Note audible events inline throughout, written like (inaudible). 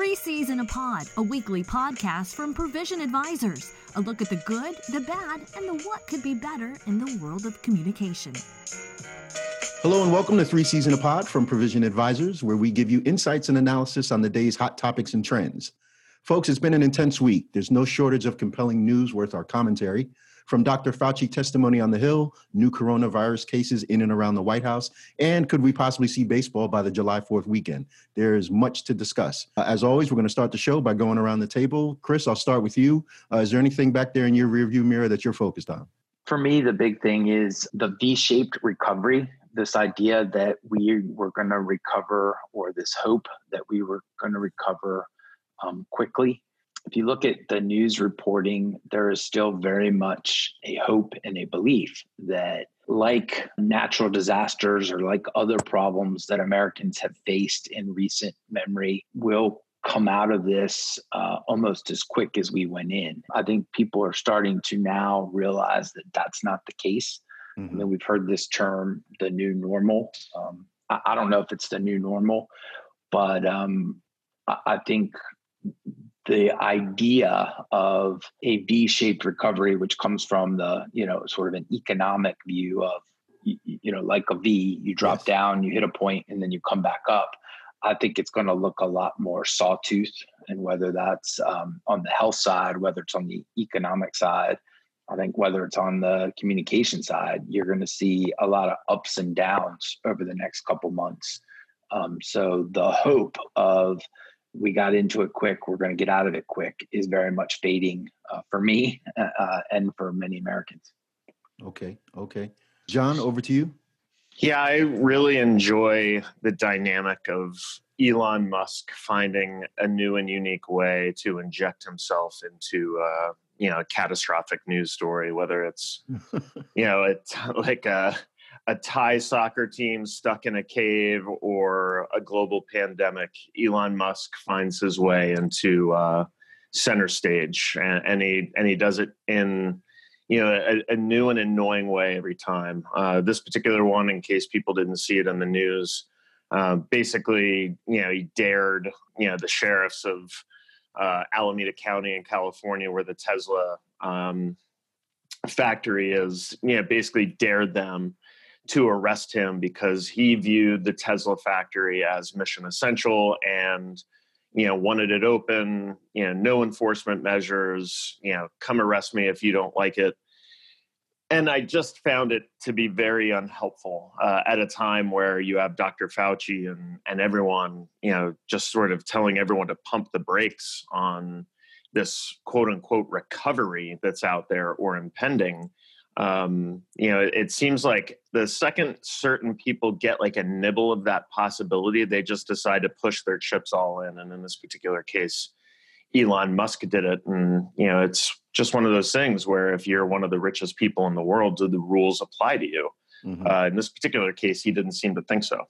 Three in a Pod, a weekly podcast from Provision Advisors. A look at the good, the bad, and the what could be better in the world of communication. Hello and welcome to Three in a Pod from Provision Advisors, where we give you insights and analysis on the day's hot topics and trends. Folks, it's been an intense week. There's no shortage of compelling news worth our commentary. From Dr. Fauci testimony on the Hill, new coronavirus cases in and around the White House, and could we possibly see baseball by the July 4th weekend? There is much to discuss. Uh, as always, we're going to start the show by going around the table. Chris, I'll start with you. Uh, is there anything back there in your rearview mirror that you're focused on? For me, the big thing is the V shaped recovery. This idea that we were going to recover, or this hope that we were going to recover um, quickly if you look at the news reporting, there is still very much a hope and a belief that, like natural disasters or like other problems that Americans have faced in recent memory, will come out of this uh, almost as quick as we went in. I think people are starting to now realize that that's not the case. Mm-hmm. I mean, we've heard this term, the new normal. Um, I, I, don't know if it's the new normal, but um, I, I think the idea of a V-shaped recovery, which comes from the you know sort of an economic view of you, know like a V, you drop yes. down, you hit a point, and then you come back up. I think it's going to look a lot more sawtooth, and whether that's um, on the health side, whether it's on the economic side, I think whether it's on the communication side, you're going to see a lot of ups and downs over the next couple months. Um, so the hope of we got into it quick, we're going to get out of it quick is very much fading uh, for me (laughs) uh, uh, and for many Americans. Okay. Okay. John, over to you. Yeah, I really enjoy the dynamic of Elon Musk finding a new and unique way to inject himself into, uh, you know, a catastrophic news story, whether it's, (laughs) you know, it's like a a Thai soccer team stuck in a cave or a global pandemic, Elon Musk finds his way into uh, center stage, and, and, he and he does it in you know a, a new and annoying way every time. Uh, this particular one, in case people didn't see it on the news, uh, basically you know he dared you know the sheriffs of uh, Alameda County in California, where the Tesla um, factory is, you know, basically dared them to arrest him because he viewed the Tesla factory as mission essential and you know wanted it open you know no enforcement measures you know come arrest me if you don't like it. And i just found it to be very unhelpful uh, at a time where you have dr fauci and and everyone you know just sort of telling everyone to pump the brakes on this quote unquote recovery that's out there or impending um, you know, it seems like the second certain people get like a nibble of that possibility, they just decide to push their chips all in. And in this particular case, Elon Musk did it. And, you know, it's just one of those things where if you're one of the richest people in the world, do the rules apply to you? Mm-hmm. Uh, in this particular case, he didn't seem to think so.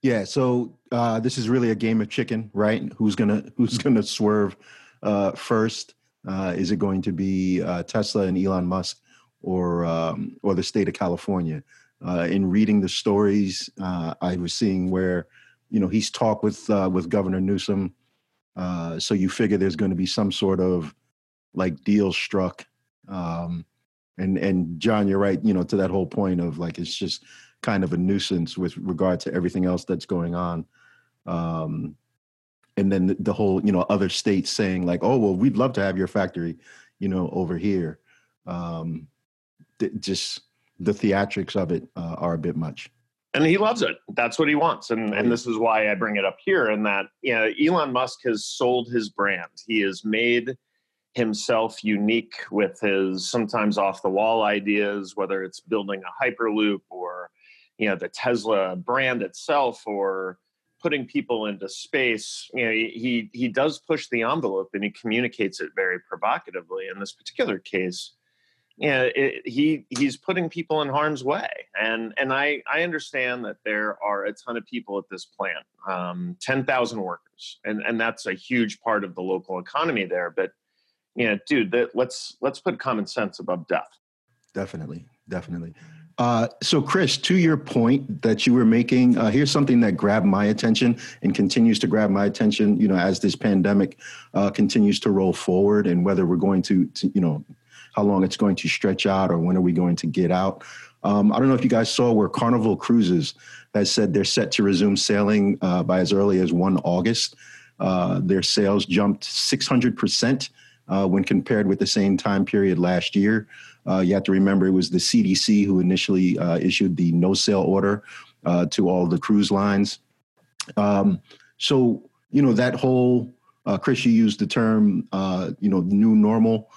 Yeah, so uh, this is really a game of chicken, right? Who's gonna (laughs) Who's gonna swerve uh, first? Uh, is it going to be uh, Tesla and Elon Musk? Or um, or the state of California. Uh, in reading the stories, uh, I was seeing where you know he's talked with uh, with Governor Newsom, uh, so you figure there's going to be some sort of like deal struck. Um, and and John, you're right. You know, to that whole point of like it's just kind of a nuisance with regard to everything else that's going on. Um, and then the, whole, you know, other states saying like, "Oh, well, we'd love to have your factory, you know, over here." Um, just the theatrics of it uh, are a bit much. And he loves it. That's what he wants. And, and this is why I bring it up here. And that, you know, Elon Musk has sold his brand. He has made himself unique with his sometimes off the wall ideas, whether it's building a Hyperloop or, you know, the Tesla brand itself or putting people into space. You know, he, he does push the envelope and he communicates it very provocatively. In this particular case, you know, it, he he's putting people in harm's way, and and I I understand that there are a ton of people at this plant, um, ten thousand workers, and and that's a huge part of the local economy there. But you know, dude, that, let's let's put common sense above death. Definitely, definitely. Uh, so, Chris, to your point that you were making, uh, here's something that grabbed my attention and continues to grab my attention. You know, as this pandemic uh, continues to roll forward, and whether we're going to, to, you know, how long it's going to stretch out, or when are we going to get out. Um, I don't know if you guys saw where Carnival Cruises has said they're set to resume sailing uh, by as early as 1 August. Uh, their sales jumped 600% uh, when compared with the same time period last year. Uh, you have to remember it was the CDC who initially uh, issued the no sail order uh, to all the cruise lines. Um, so, you know, that whole, Chris, you used the term, you know, new normal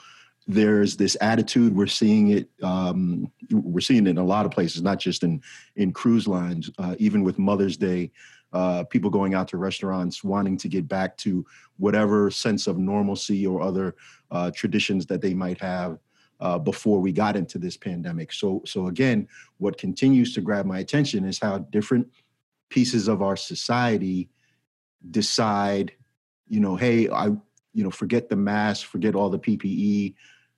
there's this attitude we're seeing it um, we're seeing it in a lot of places not just in in cruise lines uh, even with mother's day uh, people going out to restaurants wanting to get back to whatever sense of normalcy or other uh, traditions that they might have uh, before we got into this pandemic. So so again what continues to grab my attention is how different pieces of our society decide you know hey i you know forget the mask forget all the ppe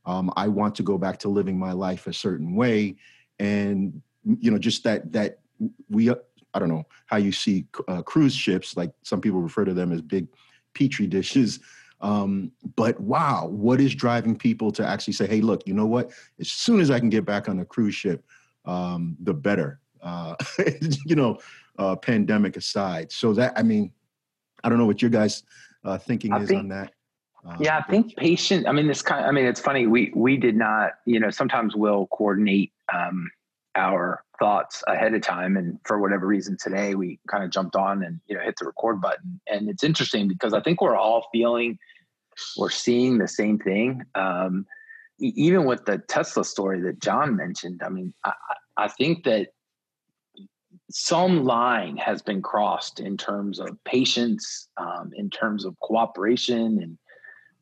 um, I want to go back to living my life a certain way, and you know, just that that we I don't know how you see uh, cruise ships, like some people refer to them as big petri dishes. Um, but wow, what is driving people to actually say, "Hey, look, you know what? As soon as I can get back on a cruise ship, um, the better." Uh, (laughs) you know, uh, pandemic aside. So that I mean, I don't know what your guys' uh, thinking I is think, on that. Uh, yeah, I think patient. I mean, this kind. Of, I mean, it's funny. We we did not. You know, sometimes we'll coordinate um, our thoughts ahead of time, and for whatever reason, today we kind of jumped on and you know hit the record button. And it's interesting because I think we're all feeling, we're seeing the same thing. Um, even with the Tesla story that John mentioned, I mean, I, I think that some line has been crossed in terms of patience, um, in terms of cooperation, and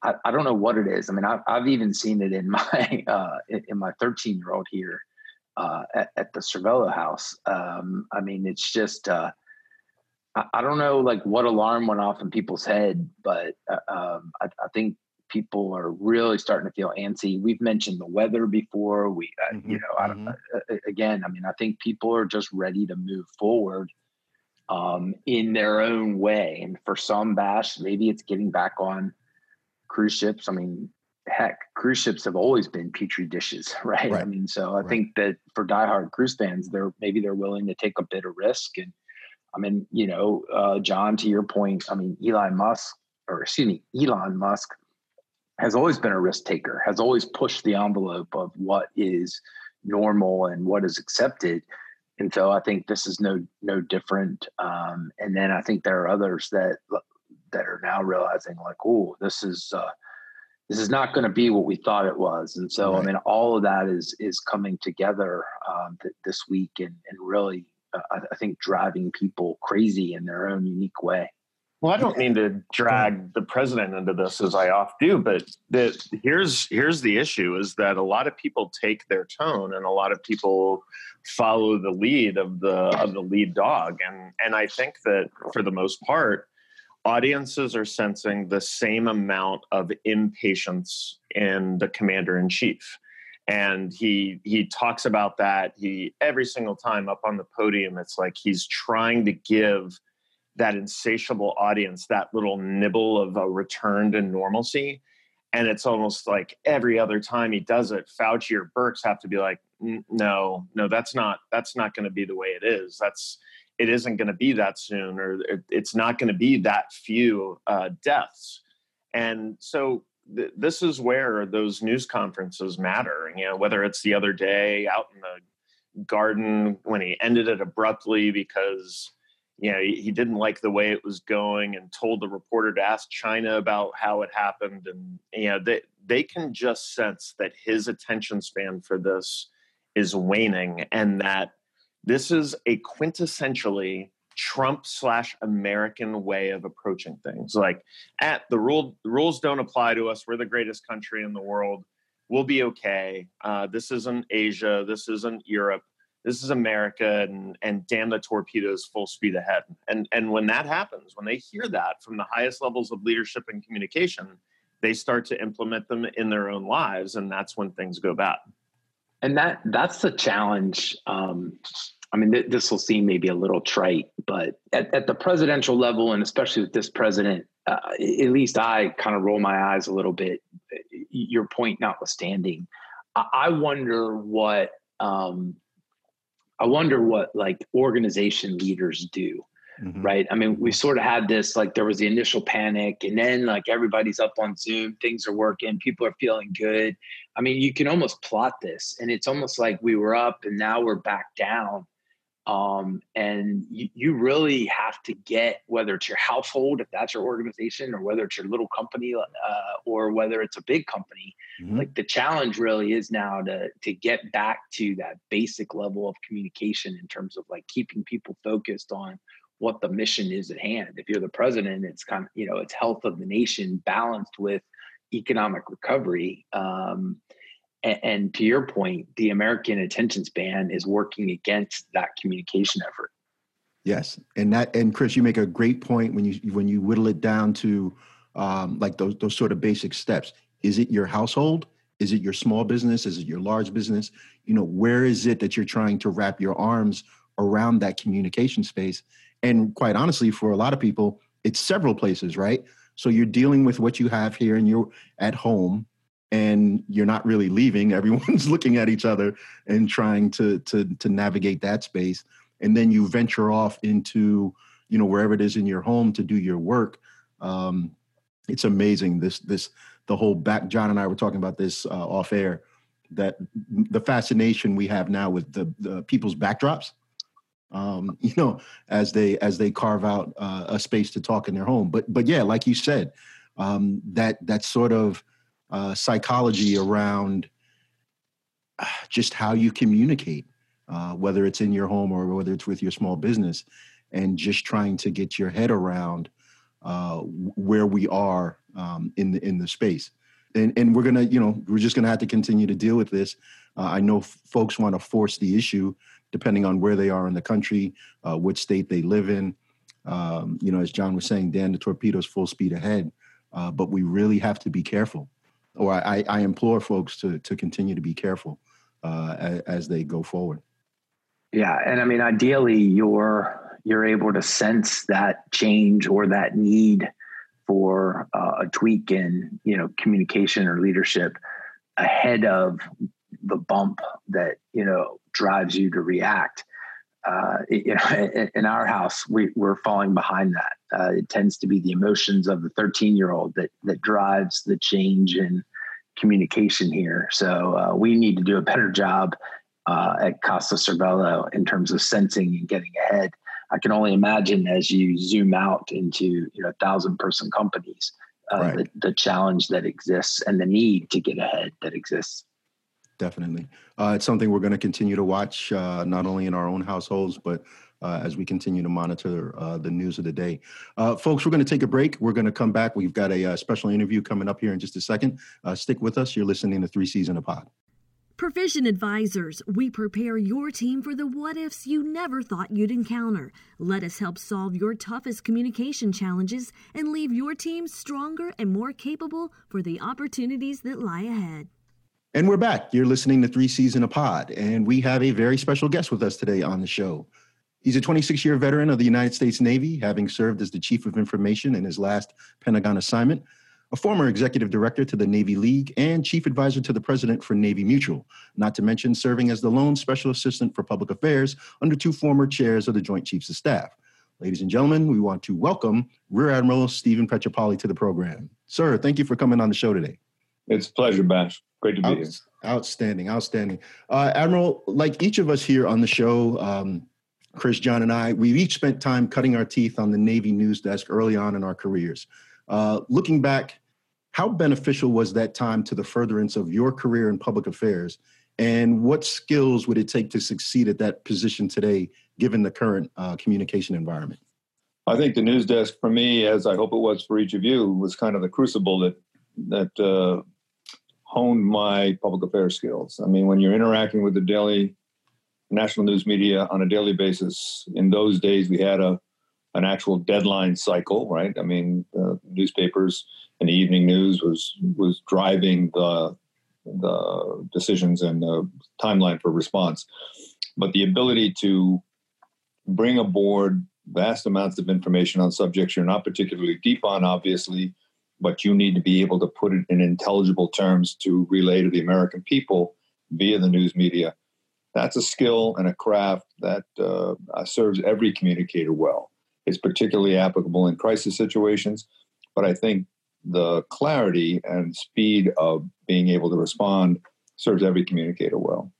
I, I, don't know what it is. I mean, I've, I've even seen it in (laughs) my uh, in my 13 year old here uh, at, at, the Servello house. Um, I mean, it's just uh, I, I, don't know like what alarm went off in people's head, but uh, um, I, I, think people are really starting to feel antsy. We've mentioned the weather before. We, uh, mm-hmm, you know, I don't, mm-hmm. again, I mean, I think people are just ready to move forward um, in their own way. And for some, Bash, maybe it's getting back on cruise ships. I mean, heck, cruise ships have always been petri dishes, right? (laughs) right. I mean, so I right. think that for diehard cruise fans, they're maybe they're willing to take a bit of risk. And I mean, you know, uh, John, to your point, I mean, Elon Musk, or excuse me, Elon Musk has always been a risk taker, has always pushed the envelope of what is normal and what is accepted. And so I think this is no no different. Um, and then I think there are others that that are now realizing like, oh, this is uh, this is not going to be what we thought it was. And so, right. I mean, all of that is is coming together um, th- this week and and really, uh, I, I think, driving people crazy in their own unique way. Well, I don't mean to drag the president into this as I oft do, but the, here's here's the issue: is that a lot of people take their tone, and a lot of people follow the lead of the of the lead dog, and and I think that for the most part, audiences are sensing the same amount of impatience in the commander in chief and he he talks about that. He every single time up on the podium it's like he's trying to give that insatiable audience that little nibble of a return to normalcy. And it's almost like every other time he does it fauci or Birx have to be like no no that's not that's not going to be the way it is. That's it isn't going to be that soon or it's not going to be that few uh, deaths. And so th- this is where those news conferences matter you know whether it's the other day out in the garden when he ended it abruptly because you know he, he didn't like the way it was going and told the reporter to ask china about how it happened and you know they, they can just sense that his attention span for this is waning and that this is a quintessentially Trump slash American way of approaching things. Like, at the rule, rules don't apply to us. We're the greatest country in the world. We'll be okay. Uh, this isn't Asia. This isn't Europe. This is America, and and damn the torpedoes full speed ahead. And and when that happens, when they hear that from the highest levels of leadership and communication, they start to implement them in their own lives, and that's when things go bad and that that's the challenge um, I mean, th- this will seem maybe a little trite, but at, at, the presidential level, and especially with this president, uh, at least I kind of roll my eyes a little bit. Your point notwithstanding, I, I wonder what um, I wonder what like organization leaders do. Mm-hmm. Right. I mean, we sort of had this like there was the initial panic, and then like everybody's up on Zoom, things are working, people are feeling good. I mean, you can almost plot this, and it's almost like we were up and now we're back down um, and you, you, really have to get whether it's your household if that's your organization or whether it's your little company uh, or whether it's a big company mm-hmm. like the challenge really is now to to get back to that basic level of communication in terms of like keeping people focused on what the mission is at hand if you're the president it's kind of you know it's health of the nation balanced with economic recovery um, and, to your point, the American attention span is working against that communication effort. Yes, and that and Chris, you make a great point when you when you whittle it down to um, like those those sort of basic steps. Is it your household? Is it your small business? Is it your large business? You know, where is it that you're trying to wrap your arms around that communication space? And quite honestly, for a lot of people, it's several places, right? So you're dealing with what you have here, and you're at home, and you're not really leaving. (laughs) Everyone's looking at each other and trying to to to navigate that space. And then you venture off into you know wherever it is in your home to do your work. Um it's amazing this this the whole back john and i were talking about this uh, off air that the fascination we have now with the, the people's backdrops um (laughs) you know as they as they carve out uh, a space to talk in their home. But but yeah like you said um that that sort of uh, psychology around uh, just how you communicate, uh, whether it's in your home or whether it's with your small business, and just trying to get your head around uh, where we are um, in the in the space. And, and we're gonna, you know, we're just gonna have to continue to deal with this. Uh, I know f- folks want to force the issue, depending on where they are in the country, uh, what state they live in. Um, you know, as John was saying, Dan, the torpedoes full speed ahead. Uh, but we really have to be careful or I, I implore folks to to continue to be careful uh, as, they go forward. Yeah, and I mean, ideally, you're you're able to sense that change or that need for uh, a tweak in you know communication or leadership ahead of the bump that you know drives you to react. Uh, you know, (laughs) in our house, we, we're falling behind that. Uh, it tends to be the emotions of the 13 year old that that drives the change in communication here. So uh, we need to do a better job uh, at Casa Servello in terms of sensing and getting ahead. I can only imagine as you zoom out into you know thousand person companies, uh, right. the, the challenge that exists and the need to get ahead that exists definitely. Uh, it's something we're going to continue to watch, uh, not only in our own households, but uh, as we continue to monitor uh, the news of the day. Uh, folks, we're going to take a break. We're going to come back. We've got a, uh, special interview coming up here in just a second. stick with us. You're listening to Three in a Pod. Provision Advisors, we prepare your team for the what ifs you never thought you'd encounter. Let us help solve your toughest communication challenges and leave your team stronger and more capable for the opportunities that lie ahead. And we're back. You're listening to Three in a Pod, and we have a very special guest with us today on the show. He's a 26 year veteran of the United States Navy, having served as the Chief of Information in his last Pentagon assignment, a former executive director to the Navy League, and chief advisor to the president for Navy Mutual, not to mention serving as the lone special assistant for public affairs under two former chairs of the Joint Chiefs of Staff. Ladies and gentlemen, we want to welcome Rear Admiral Stephen Pietropaoli to the program. Sir, thank you for coming on the show today. It's a pleasure, Bash. Great to be Out, here. Outstanding, outstanding. Uh, Admiral, like each of us here on the show, um, Chris, John, and I, we've each spent time cutting our teeth on the Navy news desk early on in our careers. Uh, looking back, how beneficial was that time to the furtherance of your career in public affairs? And what skills would it take to succeed at that position today, given the current uh, communication environment? I think the news desk for me, as I hope it was for each of you, was kind of the crucible that that uh, honed my public affairs skills. I mean, when you're interacting with the daily national news media on a daily basis, in those days we had a an actual deadline cycle, right? I mean, newspapers and the evening news was was driving the the decisions and the timeline for response. But the ability to bring aboard vast amounts of information on subjects you're not particularly deep on, obviously, but you need to be able to put it in intelligible terms to relay to the American people via the news media. That's a skill and a craft that uh, serves every communicator well. It's particularly applicable in crisis situations, but I think the clarity and speed of being able to respond serves every communicator well.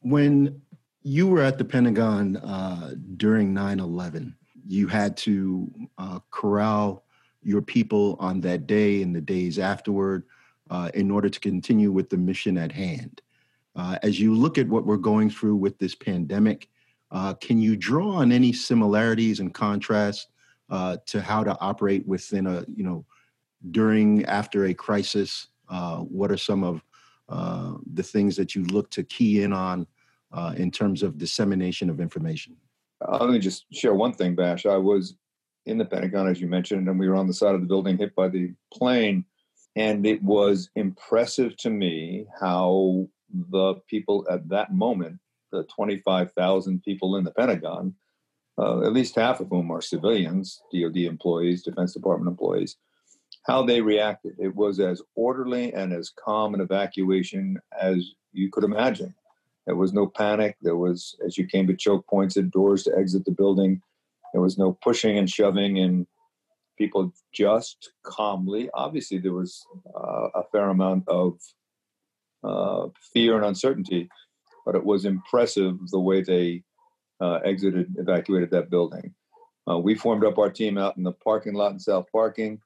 When you were at the Pentagon uh, during 9 11, you had to uh, corral your people on that day and the days afterward uh, in order to continue with the mission at hand. Uh, as you look at what we're going through with this pandemic, uh, can you draw on any similarities and contrasts uh, to how to operate within a, you know, during, after a crisis? Uh, what are some of uh, the things that you look to key in on in terms of dissemination of information? Let me just share one thing, Bash. I was in the Pentagon, as you mentioned, and we were on the side of the building hit by the plane. And it was impressive to me how the people at that moment, the 25,000 people in the Pentagon, uh, at least half of whom are civilians, DoD employees, Defense Department employees, how they reacted. It was as orderly and as calm an evacuation as you could imagine. There was no panic. There was, as you came to choke points at doors to exit the building, there was no pushing and shoving, and people just calmly. Obviously, there was uh, a fair amount of uh, fear and uncertainty, but it was impressive the way they uh, exited, evacuated that building. Uh, we formed up our team out in the parking lot in South Parking.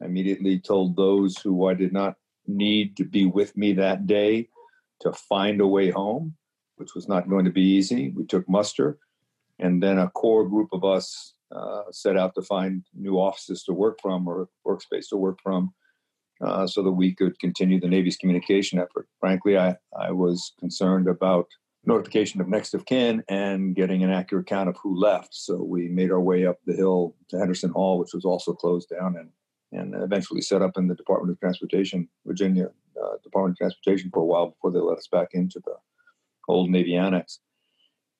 I immediately told those who I did not need to be with me that day to find a way home, which was not going to be easy. We took muster, and then a core group of us uh, set out to find new offices to work from or workspace to work from uh, so that we could continue the Navy's communication effort. Frankly, I, I was concerned about notification of next of kin and getting an accurate count of who left. So we made our way up the hill to Henderson Hall, which was also closed down, and and eventually set up in the Department of Transportation, Virginia uh, Department of Transportation, for a while before they let us back into the old Navy annex.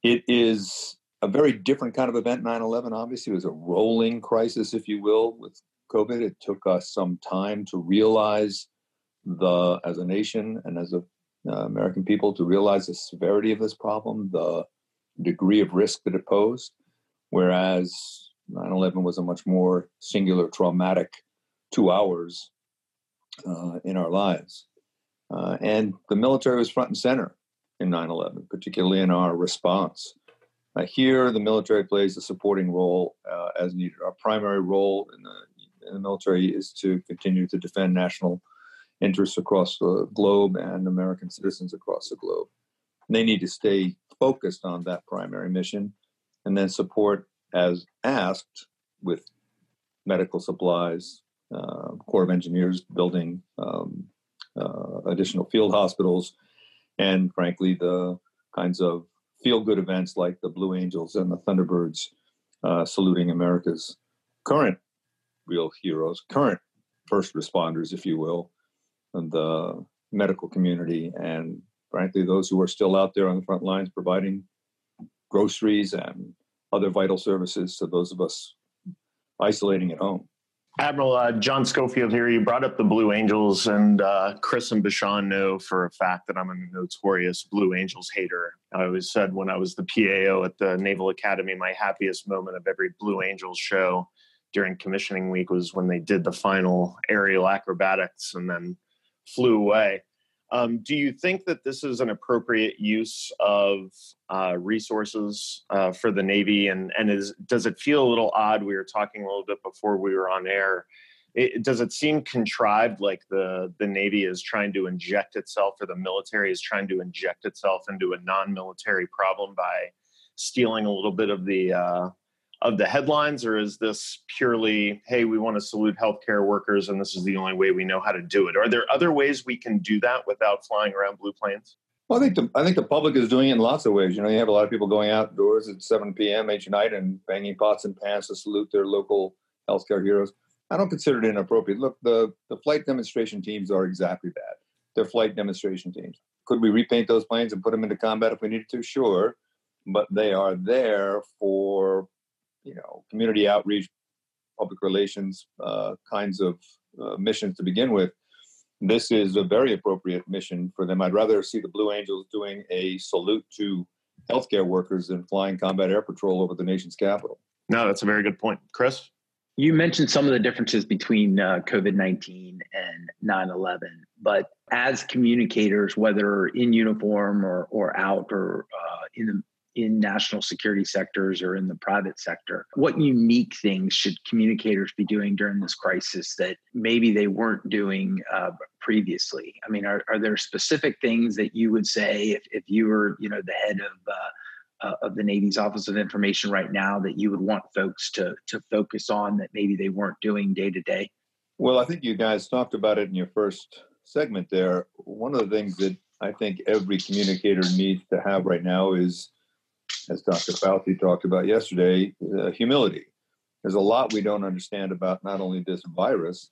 It is a very different kind of event. 9/11 obviously was a rolling crisis, if you will, with COVID. It took us some time to realize the, as a nation and as a uh, American people, to realize the severity of this problem, the degree of risk that it posed. Whereas 9/11 was a much more singular, traumatic two hours uh, in our lives, uh, and the military was front and center in 9/11, particularly in our response. Uh, here, the military plays a supporting role uh, as needed. Our primary role in the in the military is to continue to defend national interests across the globe and American citizens across the globe. And they need to stay focused on that primary mission and then support as asked with medical supplies, uh, Corps of Engineers building um, uh, additional field hospitals, and frankly, the kinds of feel good events like the Blue Angels and the Thunderbirds uh, saluting America's current real heroes, current first responders, if you will, and the medical community, and frankly, those who are still out there on the front lines providing groceries and other vital services to those of us isolating at home. Admiral uh, John Schofield here. You brought up the Blue Angels, and uh, Chris and Bashon know for a fact that I'm a notorious Blue Angels hater. I always said when I was the PAO at the Naval Academy, my happiest moment of every Blue Angels show during commissioning week was when they did the final aerial acrobatics and then flew away. Um, do you think that this is an appropriate use of uh, resources uh, for the Navy? And, and is, does it feel a little odd? We were talking a little bit before we were on air. It, does it seem contrived like the, the Navy is trying to inject itself or the military is trying to inject itself into a non military problem by stealing a little bit of the uh, of the headlines, or is this purely, hey, we want to salute healthcare workers and this is the only way we know how to do it? Are there other ways we can do that without flying around blue planes? Well, I think the I think the public is doing it in lots of ways. You know, you have a lot of people going outdoors at 7 p.m. each night and banging pots and pans to salute their local healthcare heroes. I don't consider it inappropriate. Look, the the flight demonstration teams are exactly that. they're flight demonstration teams. Could we repaint those planes and put them into combat if we needed to? Sure, but they are there for you know community outreach, public relations uh, kinds of uh, missions to begin with. This is a very appropriate mission for them. I'd rather see the Blue Angels doing a salute to healthcare workers than flying combat air patrol over the nation's capital. No, that's a very good point, Chris. You mentioned some of the differences between uh, COVID 19 and 9 11, but as communicators, whether in uniform or, or out or uh, in the in national security sectors or in the private sector. What unique things should communicators be doing during this crisis that maybe they weren't doing uh, previously? I mean, are, are there specific things that you would say if, if you were, you know, the head of uh, uh, of the Navy's Office of Information right now that you would want folks to to focus on that maybe they weren't doing day to day? Well, I think you guys talked about it in your first segment there. One of the things that I think every communicator needs to have right now is as Dr. Fauci talked about yesterday, uh, humility. There's a lot we don't understand about not only this virus,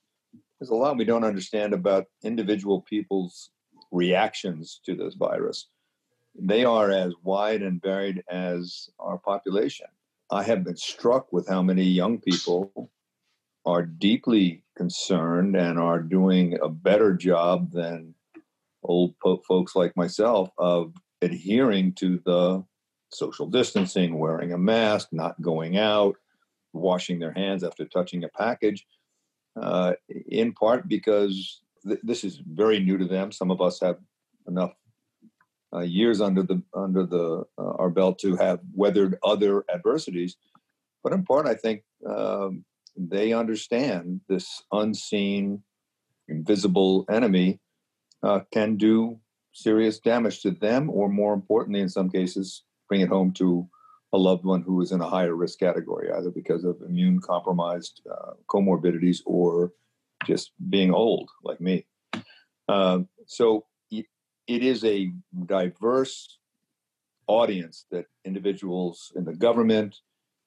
there's a lot we don't understand about individual people's reactions to this virus. They are as wide and varied as our population. I have been struck with how many young people are deeply concerned and are doing a better job than old folks like myself of adhering to the social distancing, wearing a mask, not going out, washing their hands after touching a package, uh, in part because th- this is very new to them. Some of us have enough uh, years under the under the uh, our belt to have weathered other adversities, but in part, I think um, they understand this unseen, invisible enemy uh, can do serious damage to them, or more importantly, in some cases, bring it home to a loved one who is in a higher risk category, either because of immune compromised uh, comorbidities or just being old, like me. Um, so it is a diverse audience that individuals in the government,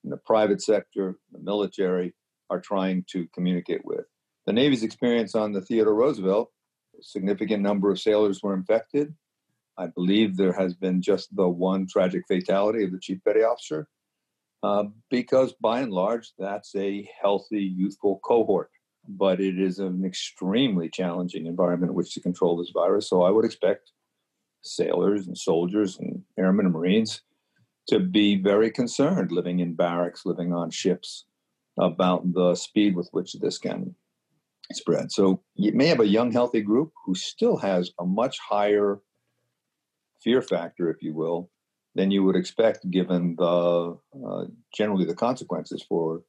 in the private sector, the military are trying to communicate with. The Navy's experience on the Theodore Roosevelt, a significant number of sailors were infected. I believe there has been just the one tragic fatality of the chief petty officer, uh, because by and large, that's a healthy, youthful cohort. But it is an extremely challenging environment in which to control this virus. So I would expect sailors and soldiers and airmen and Marines to be very concerned living in barracks, living on ships, about the speed with which this can spread. So you may have a young, healthy group who still has a much higher fear factor, if you will, than you would expect given the uh, generally the consequences for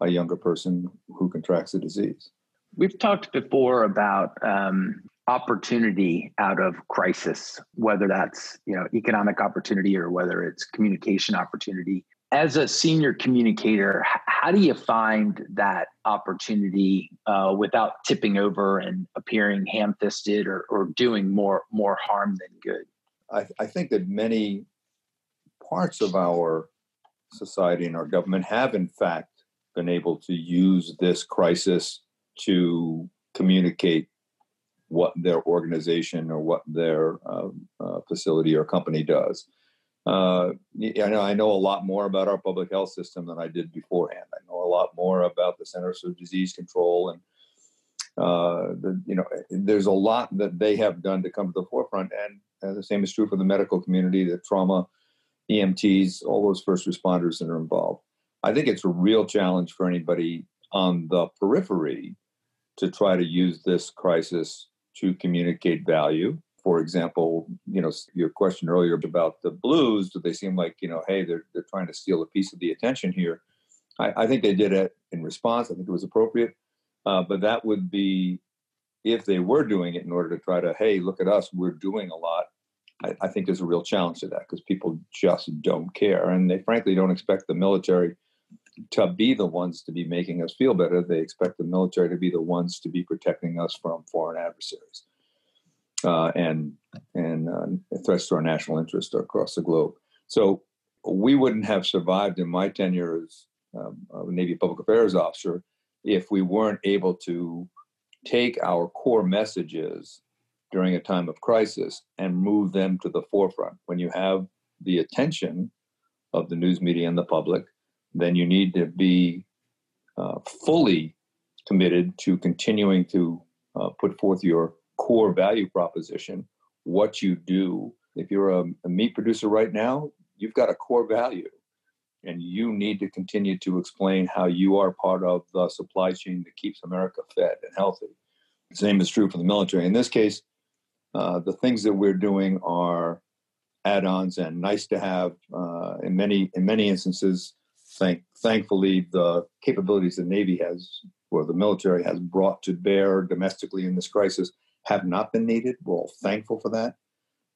a younger person who contracts the disease. We've talked before about um, opportunity out of crisis, whether that's you know economic opportunity or whether it's communication opportunity. As a senior communicator, how do you find that opportunity uh, without tipping over and appearing ham-fisted or, or doing more more harm than good? I, I think that many parts of our society and our government have, in fact, been able to use this crisis to communicate what their organization or what their uh, uh, facility or company does. Uh, I know I know a lot more about our public health system than I did beforehand. I know a lot more about the Centers for Disease Control and uh, the, you know there's a lot that they have done to come to the forefront, and uh, the same is true for the medical community, the trauma, EMTs, all those first responders that are involved. I think it's a real challenge for anybody on the periphery to try to use this crisis to communicate value. For example, you know, your question earlier about the blues, do they seem like, you know, hey, they're, they're trying to steal a piece of the attention here? I, I think they did it in response. I think it was appropriate. Uh, but that would be if they were doing it in order to try to, hey, look at us, we're doing a lot. I, I think there's a real challenge to that because people just don't care. And they frankly don't expect the military to be the ones to be making us feel better. They expect the military to be the ones to be protecting us from foreign adversaries uh, and and uh, threats to our national interest across the globe. So we wouldn't have survived in my tenure as um, a Navy public affairs officer if we weren't able to take our core messages during a time of crisis and move them to the forefront. When you have the attention of the news media and the public, then you need to be uh, fully committed to continuing to uh, put forth your core value proposition, what you do. If you're a, a meat producer right now, you've got a core value and you need to continue to explain how you are part of the supply chain that keeps America fed and healthy. The same is true for the military. In this case, uh, the things that we're doing are add-ons and nice to have. Uh, in many in many instances, thank thankfully the capabilities the Navy has or the military has brought to bear domestically in this crisis have not been needed. We're all thankful for that.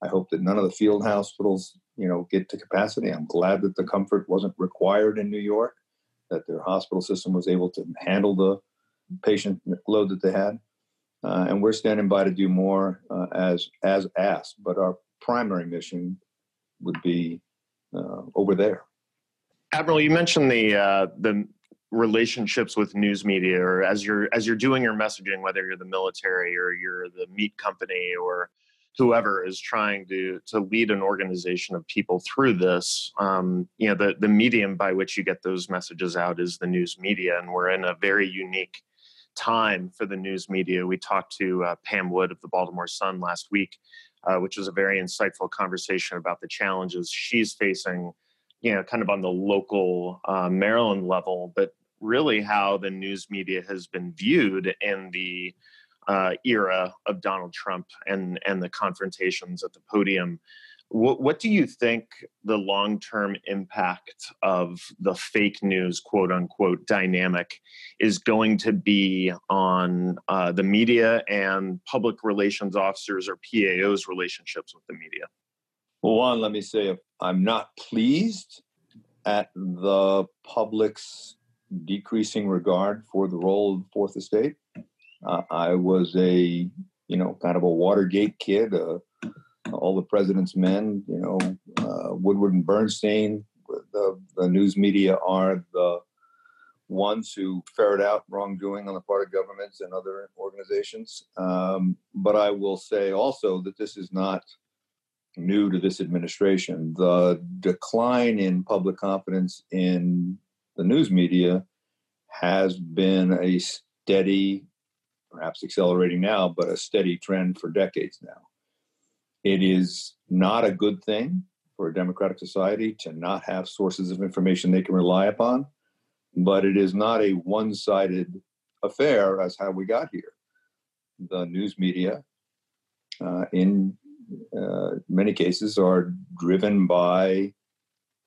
I hope that none of the field hospitals, you know, get to capacity. I'm glad that the comfort wasn't required in New York, that their hospital system was able to handle the patient load that they had. Uh, and we're standing by to do more uh, as as asked. But our primary mission would be uh, over there. Admiral, you mentioned the uh, the relationships with news media, or as you're as you're doing your messaging, whether you're the military or you're the meat company or whoever is trying to to lead an organization of people through this um, you know the the medium by which you get those messages out is the news media and we're in a very unique time for the news media. We talked to uh, pam wood of the baltimore sun last week uh, which was a very insightful conversation about the challenges she's facing you know kind of on the local uh, maryland level but really how the news media has been viewed in the uh, era of Donald Trump and and the confrontations at the podium. What, what do you think the long term impact of the fake news, quote unquote, dynamic is going to be on uh, the media and public relations officers or PAOs' relationships with the media? Well, one, let me say I'm not pleased at the public's decreasing regard for the role of the fourth estate. Uh, I was a, you know, kind of a Watergate kid. Uh, all the president's men, you know, uh, Woodward and Bernstein, the, the news media are the ones who ferret out wrongdoing on the part of governments and other organizations. Um, but I will say also that this is not new to this administration. The decline in public confidence in the news media has been a steady perhaps accelerating now, but a steady trend for decades now. It is not a good thing for a democratic society to not have sources of information they can rely upon, but it is not a one sided affair as how we got here. The news media, uh, in uh, many cases, are driven by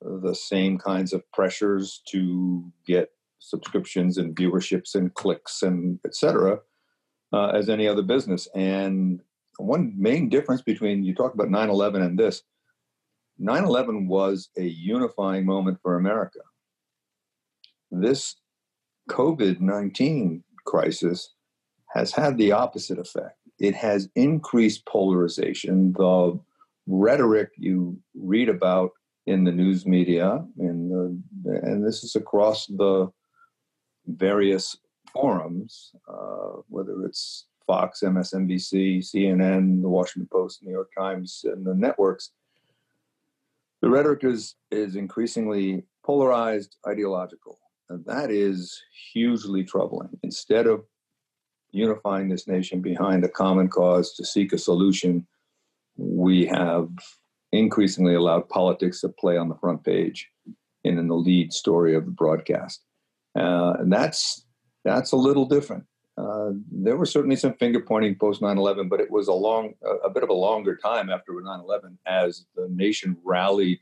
the same kinds of pressures to get subscriptions and viewerships and clicks and et cetera uh, as any other business. And one main difference between you talk about 9 11 and this 9 11 was a unifying moment for America. This COVID 19 crisis has had the opposite effect. It has increased polarization. The rhetoric you read about in the news media, and, and this is across the various forums, uh, whether it's Fox, MSNBC, CNN, the Washington Post, New York Times, and the networks, the rhetoric is, is increasingly polarized, ideological. And that is hugely troubling. Instead of unifying this nation behind a common cause to seek a solution, we have increasingly allowed politics to play on the front page and in the lead story of the broadcast. Uh, and that's that's a little different. Uh, there were certainly some finger pointing post 9/11, but it was a long, a, bit of a longer time after 9/11 as the nation rallied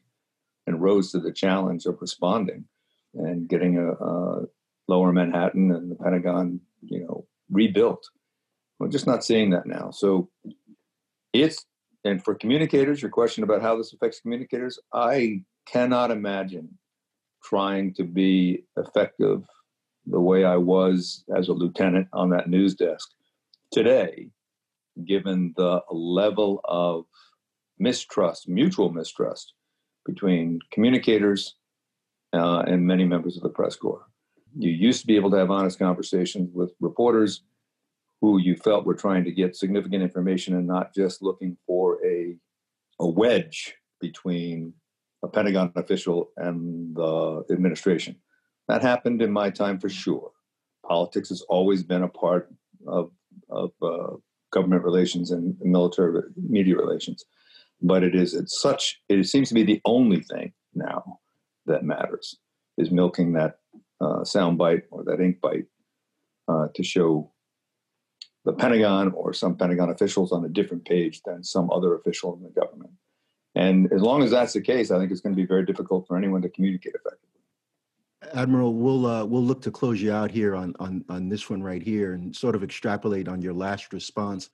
and rose to the challenge of responding and getting a, a Lower Manhattan and the Pentagon, you know, rebuilt. We're just not seeing that now. So it's and for communicators, your question about how this affects communicators, I cannot imagine trying to be effective the way I was as a lieutenant on that news desk today, given the level of mistrust, mutual mistrust between communicators uh, and many members of the press corps. You used to be able to have honest conversations with reporters who you felt were trying to get significant information and not just looking for a, a wedge between a Pentagon official and the administration. That happened in my time for sure. Politics has always been a part of, of uh, government relations and military media relations. But it is it's such it seems to be the only thing now that matters is milking that uh, sound bite or that ink bite uh, to show the Pentagon or some Pentagon officials on a different page than some other official in the government. And as long as that's the case, I think it's going to be very difficult for anyone to communicate effectively. Admiral, we'll uh, we'll look to close you out here on on on this one right here, and sort of extrapolate on your last response.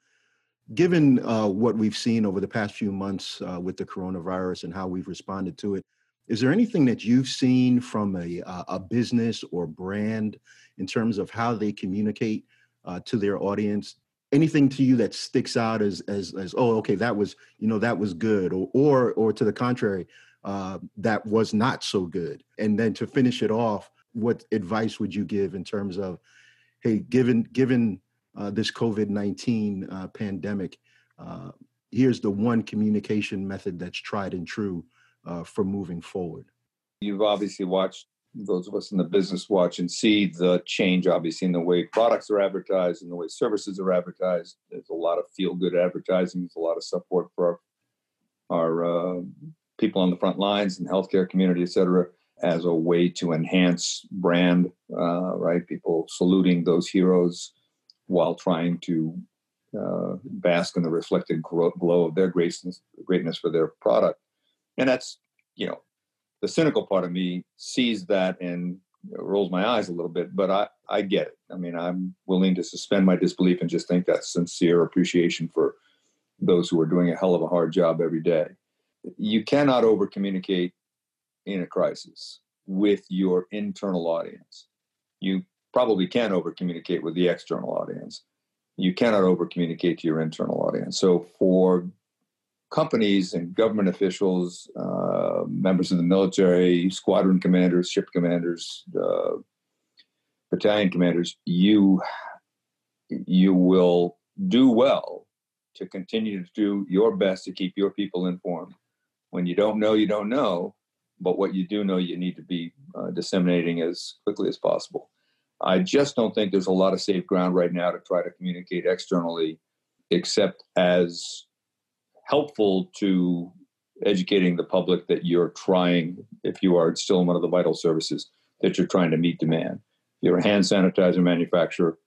Given uh, what we've seen over the past few months uh, with the coronavirus and how we've responded to it, is there anything that you've seen from a a business or brand in terms of how they communicate uh, to their audience? Anything to you that sticks out as as as oh okay that was you know that was good or or or to the contrary uh, that was not so good? And then to finish it off, what advice would you give in terms of, hey, given given uh, this COVID nineteen uh, pandemic, uh, here's the one communication method that's tried and true uh, for moving forward. You've obviously watched those of us in the business watch and see the change, obviously, in the way products are advertised and the way services are advertised. There's a lot of feel good advertising. There's a lot of support for our, our uh, people on the front lines and healthcare community, et cetera, as a way to enhance brand, uh, right? People saluting those heroes while trying to uh, bask in the reflected glow of their greatness, greatness for their product. And that's, you know, the cynical part of me sees that and rolls my eyes a little bit, but I, I get it. I mean, I'm willing to suspend my disbelief and just think that's sincere appreciation for those who are doing a hell of a hard job every day you cannot over communicate in a crisis with your internal audience. You probably can over communicate with the external audience. You cannot over communicate to your internal audience. So, for companies and government officials, uh, members of the military, squadron commanders, ship commanders, uh, battalion commanders, you you will do well to continue to do your best to keep your people informed when you don't know, you don't know. But what you do know, you need to be uh, disseminating as quickly as possible. I just don't think there's a lot of safe ground right now to try to communicate externally, except as helpful to educating the public that you're trying, if you are still in one of the vital services, that you're trying to meet demand. If You're a hand sanitizer manufacturer.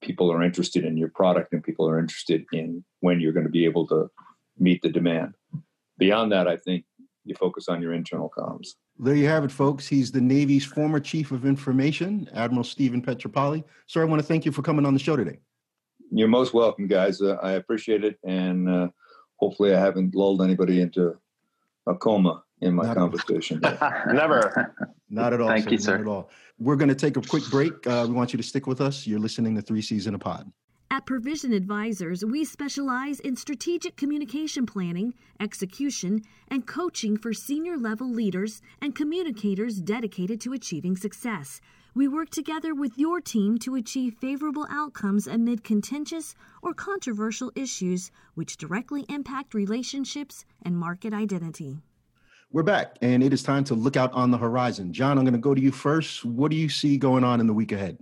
People are interested in your product and people are interested in when you're going to be able to meet the demand beyond that, I think you focus on your internal comms. There you have it, folks. He's the Navy's former Chief of Information, Admiral Stephen Pietropaoli. Sir, I want to thank you for coming on the show today. You're most welcome, guys. Uh, I appreciate it, and uh, hopefully, I haven't lulled anybody into a coma in my Not conversation. (laughs) Never. Not at all. Thank sir. you, sir. Not at all. We're going to take a quick break. Uh, we want you to stick with us. You're listening to Three C's in a Pod. At Provision Advisors, we specialize in strategic communication planning, execution, and coaching for senior level leaders and communicators dedicated to achieving success. We work together with your team to achieve favorable outcomes amid contentious or controversial issues which directly impact relationships and market identity. We're back, and it is time to look out on the horizon. John, I'm going to go to you first. What do you see going on in the week ahead?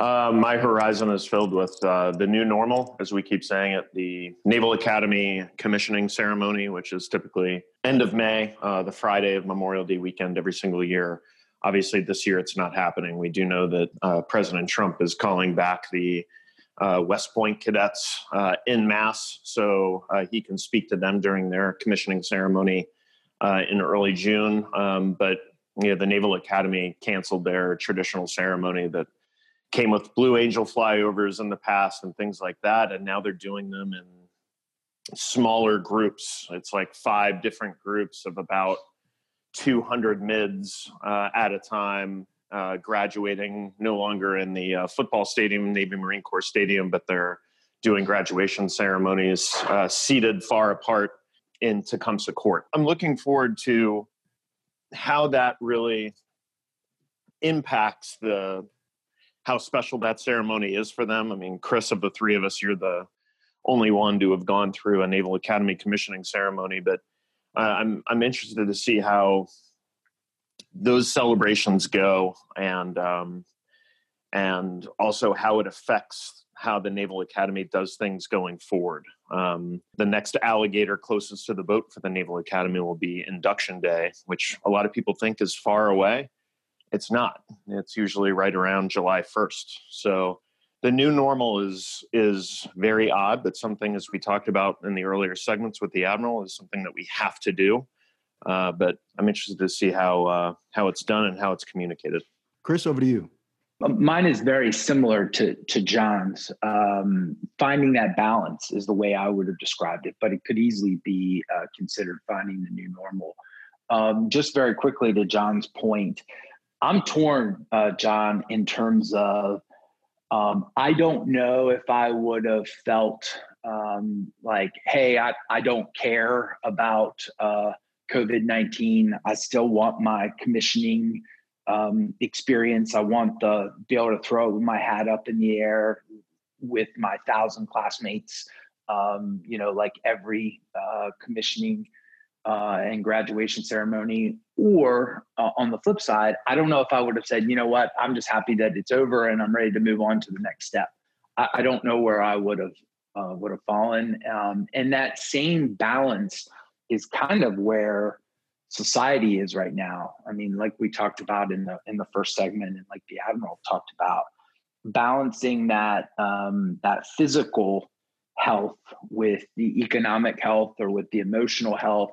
Uh, my horizon is filled with uh, the new normal, as we keep saying it, the Naval Academy commissioning ceremony, which is typically end of May, uh, the Friday of Memorial Day weekend every single year. Obviously, this year it's not happening. We do know that uh, President Trump is calling back the uh, West Point cadets uh, in mass, so he can speak to them during their commissioning ceremony in early June. Um, but you know, the Naval Academy canceled their traditional ceremony that came with Blue Angel flyovers in the past and things like that, and now they're doing them in smaller groups. It's like five different groups of about 200 mids uh, at a time, uh, graduating no longer in the uh, football stadium, Navy Marine Corps Stadium, but they're doing graduation ceremonies uh, seated far apart in Tecumseh Court. I'm looking forward to how that really impacts the how special that ceremony is for them. I mean, Chris, of the three of us, you're the only one to have gone through a Naval Academy commissioning ceremony, but uh, I'm I'm interested to see how those celebrations go and um, and also how it affects how the Naval Academy does things going forward. Um, the next alligator closest to the boat for the Naval Academy will be Induction Day, which a lot of people think is far away. It's not. It's usually right around July 1st. So the new normal is is very odd, but something as we talked about in the earlier segments with the admiral is something that we have to do. Uh, but I'm interested to see how uh, how it's done and how it's communicated. Chris, over to you. Mine is very similar to to John's. Um, finding that balance is the way I would have described it, but it could easily be uh, considered finding the new normal. Um, just very quickly to John's point, I'm torn, uh, John, in terms of um, I don't know if I would have felt um, like, hey, I, I don't care about uh, COVID 19. I still want my commissioning um, experience. I want to be able to throw my hat up in the air with my thousand classmates, um, you know, like every uh, commissioning uh, and graduation ceremony. Or uh, on the flip side, I don't know if I would have said, you know what, I'm just happy that it's over and I'm ready to move on to the next step. I, I don't know where I would have uh, would have fallen. Um, and that same balance is kind of where society is right now. I mean, like we talked about in the in the first segment, and like the admiral talked about, balancing that um, that physical health with the economic health or with the emotional health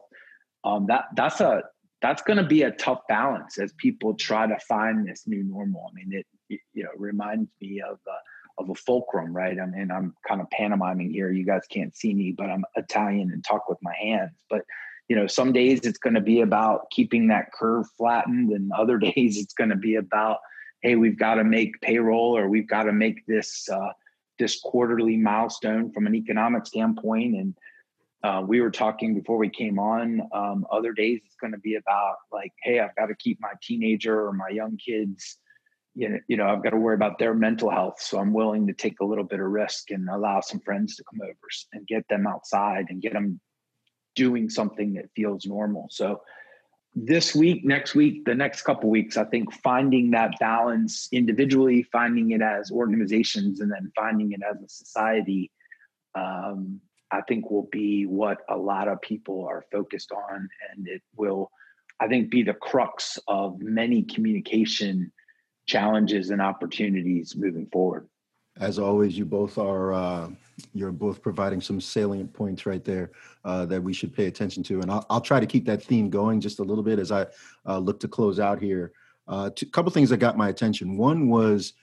um, that that's a that's going to be a tough balance as people try to find this new normal. I mean, it, it you know reminds me of uh, of a fulcrum, right? I mean, I'm kind of pantomiming here. You guys can't see me, but I'm Italian and talk with my hands. But you know, some days it's going to be about keeping that curve flattened, and other (laughs) days it's going to be about, hey, we've got to make payroll or we've got to make this uh, this quarterly milestone from an economic standpoint, and uh, we were talking before we came on. Um, other days, it's going to be about like, hey, I've got to keep my teenager or my young kids. You know, you know, I've got to worry about their mental health. So I'm willing to take a little bit of risk and allow some friends to come over and get them outside and get them doing something that feels normal. So this week, next week, the next couple weeks, I think finding that balance individually, finding it as organizations, and then finding it as a society um, I think will be what a lot of people are focused on. And it will, I think, be the crux of many communication challenges and opportunities moving forward. As always, you both are uh, you're both providing some salient points right there uh, that we should pay attention to, and I'll, I'll, try to keep that theme going just a little bit as I uh, look to close out here. A uh, couple things that got my attention. One was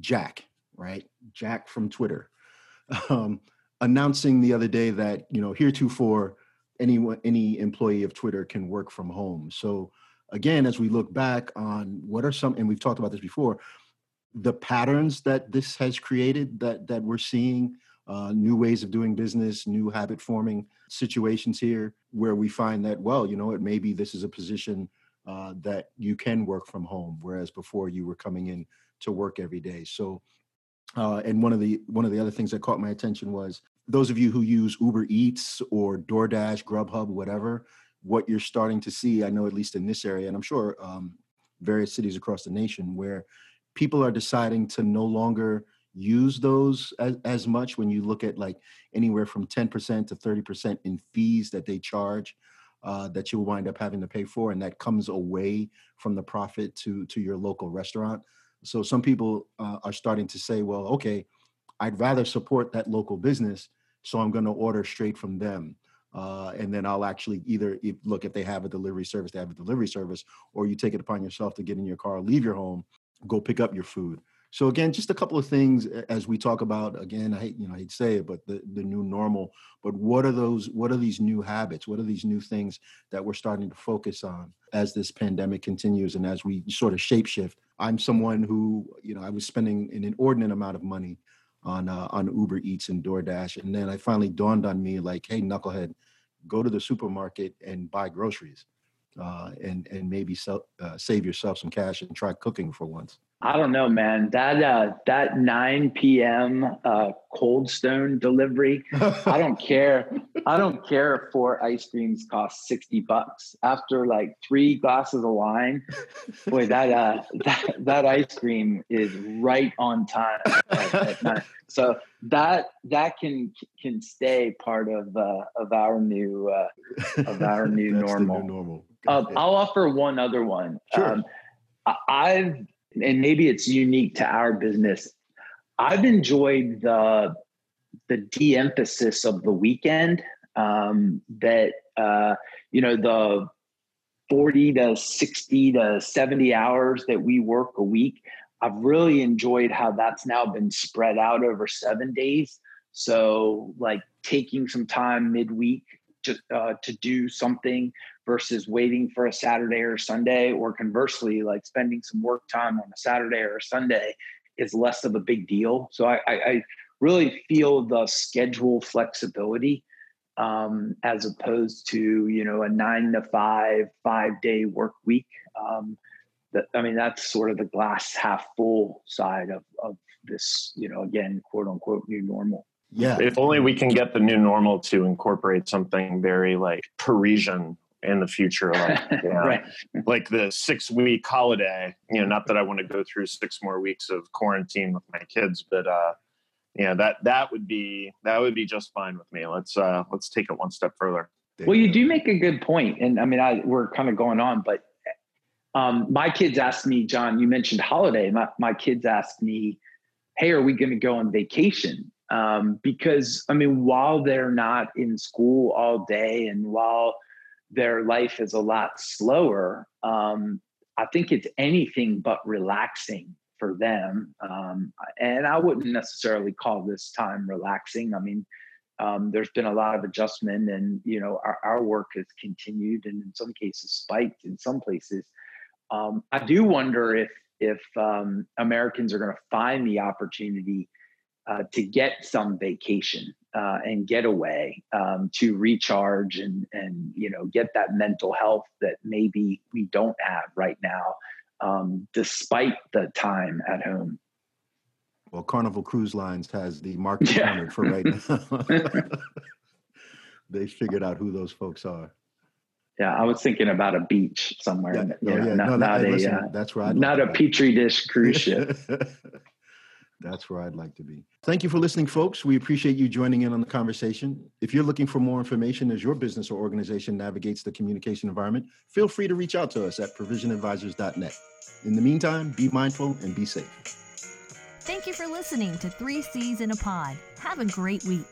Jack, right? Jack from Twitter. (laughs) Um, announcing the other day that you know heretofore any any employee of Twitter can work from home. So again, as we look back on what are some, and we've talked about this before, the patterns that this has created that that we're seeing, uh, new ways of doing business, new habit forming situations here, where we find that well, you know, it maybe this is a position uh, that you can work from home, whereas before you were coming in to work every day. So uh, and one of the one of the other things that caught my attention was those of you who use Uber Eats or DoorDash, Grubhub, whatever, what you're starting to see. I know at least in this area, and I'm sure um, various cities across the nation, where people are deciding to no longer use those as, as much. When you look at like anywhere from 10% to 30% in fees that they charge. Uh, that you'll wind up having to pay for, and that comes away from the profit to to your local restaurant. So some people uh, are starting to say, well, okay, I'd rather support that local business, so I'm going to order straight from them. Uh, and then I'll actually either if, look if they have a delivery service, they have a delivery service, or you take it upon yourself to get in your car, leave your home, go pick up your food. So again, just a couple of things as we talk about. Again, I hate you know I hate to say it, but the the new normal. But what are those? What are these new habits? What are these new things that we're starting to focus on as this pandemic continues and as we sort of shapeshift? I'm someone who you know I was spending an inordinate amount of money on uh, on Uber Eats and DoorDash, and then I finally dawned on me like, hey, knucklehead, go to the supermarket and buy groceries, uh, and and maybe sell, uh, save yourself some cash and try cooking for once. I don't know, man. That uh, that 9 p.m. Uh, Cold Stone delivery. (laughs) I don't care. I don't care if four ice creams cost 60 bucks. After like three glasses of wine, boy, that uh, that that ice cream is right on time. At, at so that that can can stay part of uh, of our new uh, of our (laughs) new normal. New normal. Uh, I'll offer one other one. Sure. Um, I've and maybe it's unique to our business. I've enjoyed the the de-emphasis of the weekend. Um, that uh, you know the 40 to 60 to 70 hours that we work a week. I've really enjoyed how that's now been spread out over seven days. So, like taking some time midweek to, uh, to do something versus waiting for a Saturday or Sunday, or conversely, like spending some work time on a Saturday or a Sunday is less of a big deal. So I, I, I really feel the schedule flexibility um, as opposed to you know a nine to five five day work week. Um, that I mean that's sort of the glass half full side of of this you know again quote unquote new normal. Yeah. If only we can get the new normal to incorporate something very like Parisian in the future, like (laughs) you know, right. like the six week holiday. You know, not that I want to go through six more weeks of quarantine with my kids, but uh, yeah, that that would be that would be just fine with me. Let's uh, let's take it one step further. Well, you do make a good point, and I mean, I we're kind of going on, but um, my kids asked me, John, you mentioned holiday. My my kids asked me, "Hey, are we going to go on vacation?" Um, because I mean, while they're not in school all day and while their life is a lot slower, um, I think it's anything but relaxing for them. Um, and I wouldn't necessarily call this time relaxing. I mean, um, there's been a lot of adjustment, and you know, our, our work has continued, and in some cases spiked. In some places, um, I do wonder if if um, Americans are going to find the opportunity uh, to get some vacation uh, and get away um, to recharge and and you know get that mental health that maybe we don't have right now um, despite the time at home well carnival cruise lines has the market (laughs) yeah. covered for right now (laughs) they figured out who those folks are yeah, I was thinking about a beach somewhere. Yeah, oh, yeah. Not, no, that, not a, listen, uh, that's right. Not a petri dish cruise ship. (laughs) That's where I'd like to be. Thank you for listening, folks. We appreciate you joining in on the conversation. If you're looking for more information as your business or organization navigates the communication environment, feel free to reach out to us at provisionadvisors.net. In the meantime, be mindful and be safe. Thank you for listening to Three C's in a Pod. Have a great week.